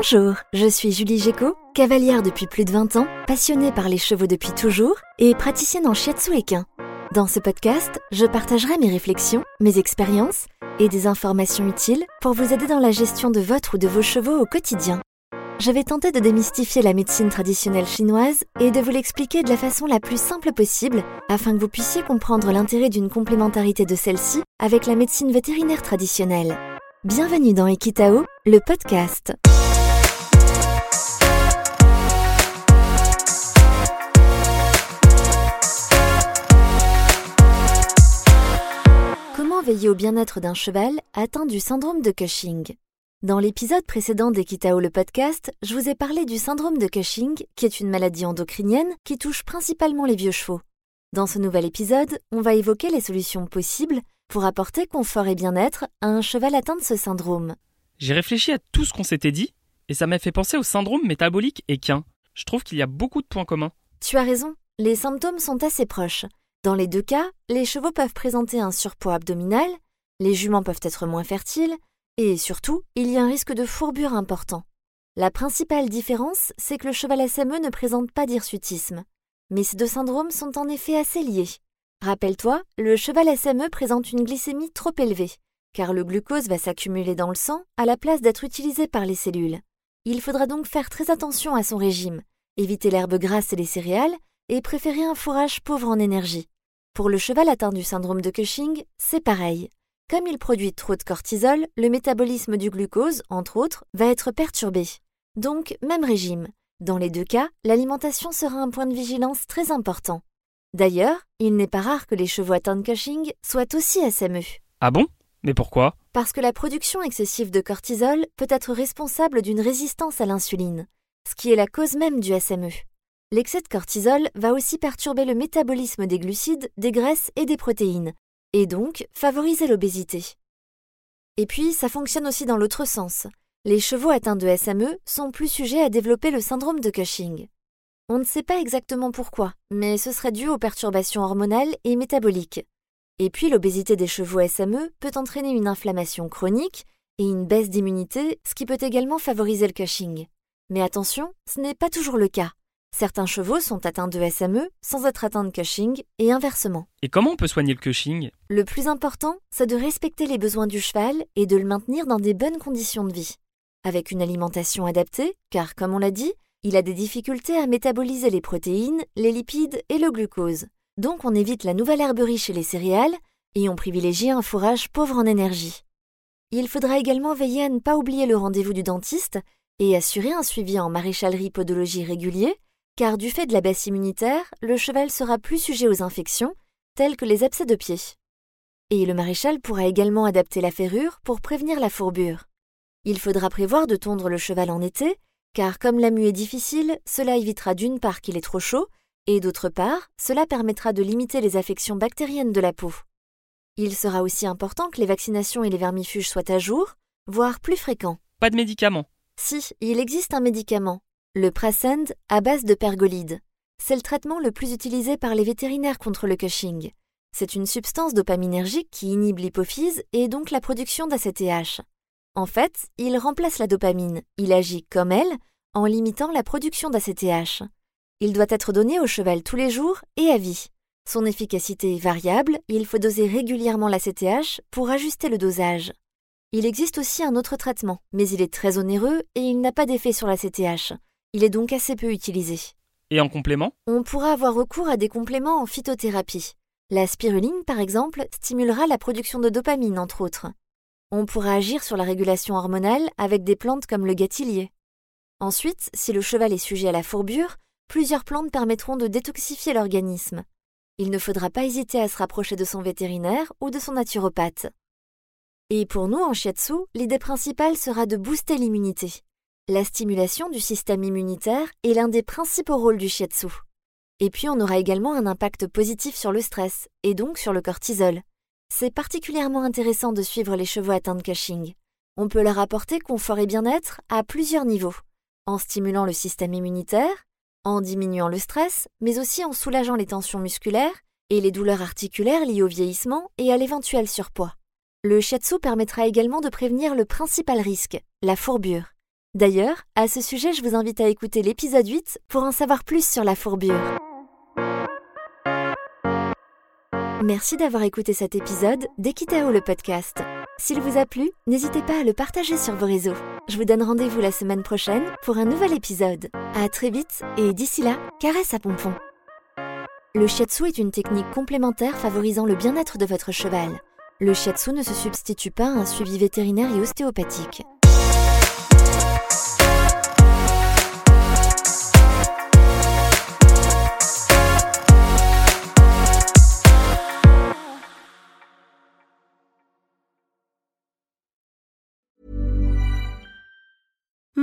Bonjour, je suis Julie Géco, cavalière depuis plus de 20 ans, passionnée par les chevaux depuis toujours et praticienne en shiatsu équin. Dans ce podcast, je partagerai mes réflexions, mes expériences et des informations utiles pour vous aider dans la gestion de votre ou de vos chevaux au quotidien. Je vais tenter de démystifier la médecine traditionnelle chinoise et de vous l'expliquer de la façon la plus simple possible afin que vous puissiez comprendre l'intérêt d'une complémentarité de celle-ci avec la médecine vétérinaire traditionnelle. Bienvenue dans Equitao, le podcast. Comment veiller au bien-être d'un cheval atteint du syndrome de Cushing? Dans l'épisode précédent d'Equitao le podcast, je vous ai parlé du syndrome de Cushing, qui est une maladie endocrinienne qui touche principalement les vieux chevaux. Dans ce nouvel épisode, on va évoquer les solutions possibles pour apporter confort et bien-être à un cheval atteint de ce syndrome. J'ai réfléchi à tout ce qu'on s'était dit, et ça m'a fait penser au syndrome métabolique équin. Je trouve qu'il y a beaucoup de points communs. Tu as raison, les symptômes sont assez proches. Dans les deux cas, les chevaux peuvent présenter un surpoids abdominal, les juments peuvent être moins fertiles, et surtout, il y a un risque de fourbure important. La principale différence, c'est que le cheval SME ne présente pas d'hirsutisme. Mais ces deux syndromes sont en effet assez liés. Rappelle-toi, le cheval SME présente une glycémie trop élevée, car le glucose va s'accumuler dans le sang à la place d'être utilisé par les cellules. Il faudra donc faire très attention à son régime, éviter l'herbe grasse et les céréales, et préférer un fourrage pauvre en énergie. Pour le cheval atteint du syndrome de Cushing, c'est pareil. Comme il produit trop de cortisol, le métabolisme du glucose, entre autres, va être perturbé. Donc, même régime. Dans les deux cas, l'alimentation sera un point de vigilance très important. D'ailleurs, il n'est pas rare que les chevaux atteints de Cushing soient aussi SME. Ah bon? Mais pourquoi? Parce que la production excessive de cortisol peut être responsable d'une résistance à l'insuline, ce qui est la cause même du SME. L'excès de cortisol va aussi perturber le métabolisme des glucides, des graisses et des protéines, et donc favoriser l'obésité. Et puis, ça fonctionne aussi dans l'autre sens. Les chevaux atteints de SME sont plus sujets à développer le syndrome de Cushing. On ne sait pas exactement pourquoi, mais ce serait dû aux perturbations hormonales et métaboliques. Et puis l'obésité des chevaux SME peut entraîner une inflammation chronique et une baisse d'immunité, ce qui peut également favoriser le Cushing. Mais attention, ce n'est pas toujours le cas. Certains chevaux sont atteints de SME sans être atteints de Cushing et inversement. Et comment on peut soigner le Cushing? Le plus important, c'est de respecter les besoins du cheval et de le maintenir dans des bonnes conditions de vie. Avec une alimentation adaptée, car comme on l'a dit, il a des difficultés à métaboliser les protéines, les lipides et le glucose. Donc on évite la nouvelle herberie chez les céréales et on privilégie un fourrage pauvre en énergie. Il faudra également veiller à ne pas oublier le rendez-vous du dentiste et assurer un suivi en maréchalerie podologie régulier, car du fait de la baisse immunitaire, le cheval sera plus sujet aux infections, telles que les abcès de pied. Et le maréchal pourra également adapter la ferrure pour prévenir la fourbure. Il faudra prévoir de tondre le cheval en été, car comme la mue est difficile, cela évitera d'une part qu'il est trop chaud, et d'autre part, cela permettra de limiter les affections bactériennes de la peau. Il sera aussi important que les vaccinations et les vermifuges soient à jour, voire plus fréquents. Pas de médicaments. Si, il existe un médicament, le Prasend à base de pergolide. C'est le traitement le plus utilisé par les vétérinaires contre le Cushing. C'est une substance dopaminergique qui inhibe l'hypophyse et donc la production d'ACTH. En fait, il remplace la dopamine, il agit comme elle, en limitant la production d'ACTH. Il doit être donné au cheval tous les jours et à vie. Son efficacité est variable, il faut doser régulièrement l'ACTH pour ajuster le dosage. Il existe aussi un autre traitement, mais il est très onéreux et il n'a pas d'effet sur la CTH. Il est donc assez peu utilisé. Et en complément? On pourra avoir recours à des compléments en phytothérapie. La spiruline, par exemple, stimulera la production de dopamine, entre autres. On pourra agir sur la régulation hormonale avec des plantes comme le gâtillier. Ensuite, si le cheval est sujet à la fourbure, plusieurs plantes permettront de détoxifier l'organisme. Il ne faudra pas hésiter à se rapprocher de son vétérinaire ou de son naturopathe. Et pour nous, en shiatsu, l'idée principale sera de booster l'immunité. La stimulation du système immunitaire est l'un des principaux rôles du shiatsu. Et puis on aura également un impact positif sur le stress, et donc sur le cortisol. C'est particulièrement intéressant de suivre les chevaux atteints de Cushing. On peut leur apporter confort et bien-être à plusieurs niveaux, en stimulant le système immunitaire, en diminuant le stress, mais aussi en soulageant les tensions musculaires et les douleurs articulaires liées au vieillissement et à l'éventuel surpoids. Le shiatsu permettra également de prévenir le principal risque, la fourbure. D'ailleurs, à ce sujet, je vous invite à écouter l'épisode 8 pour en savoir plus sur la fourbure. Merci d'avoir écouté cet épisode d'Equitao le podcast. S'il vous a plu, n'hésitez pas à le partager sur vos réseaux. Je vous donne rendez-vous la semaine prochaine pour un nouvel épisode. À très vite et d'ici là, caresse à pompon. Le shiatsu est une technique complémentaire favorisant le bien-être de votre cheval. Le shiatsu ne se substitue pas à un suivi vétérinaire et ostéopathique.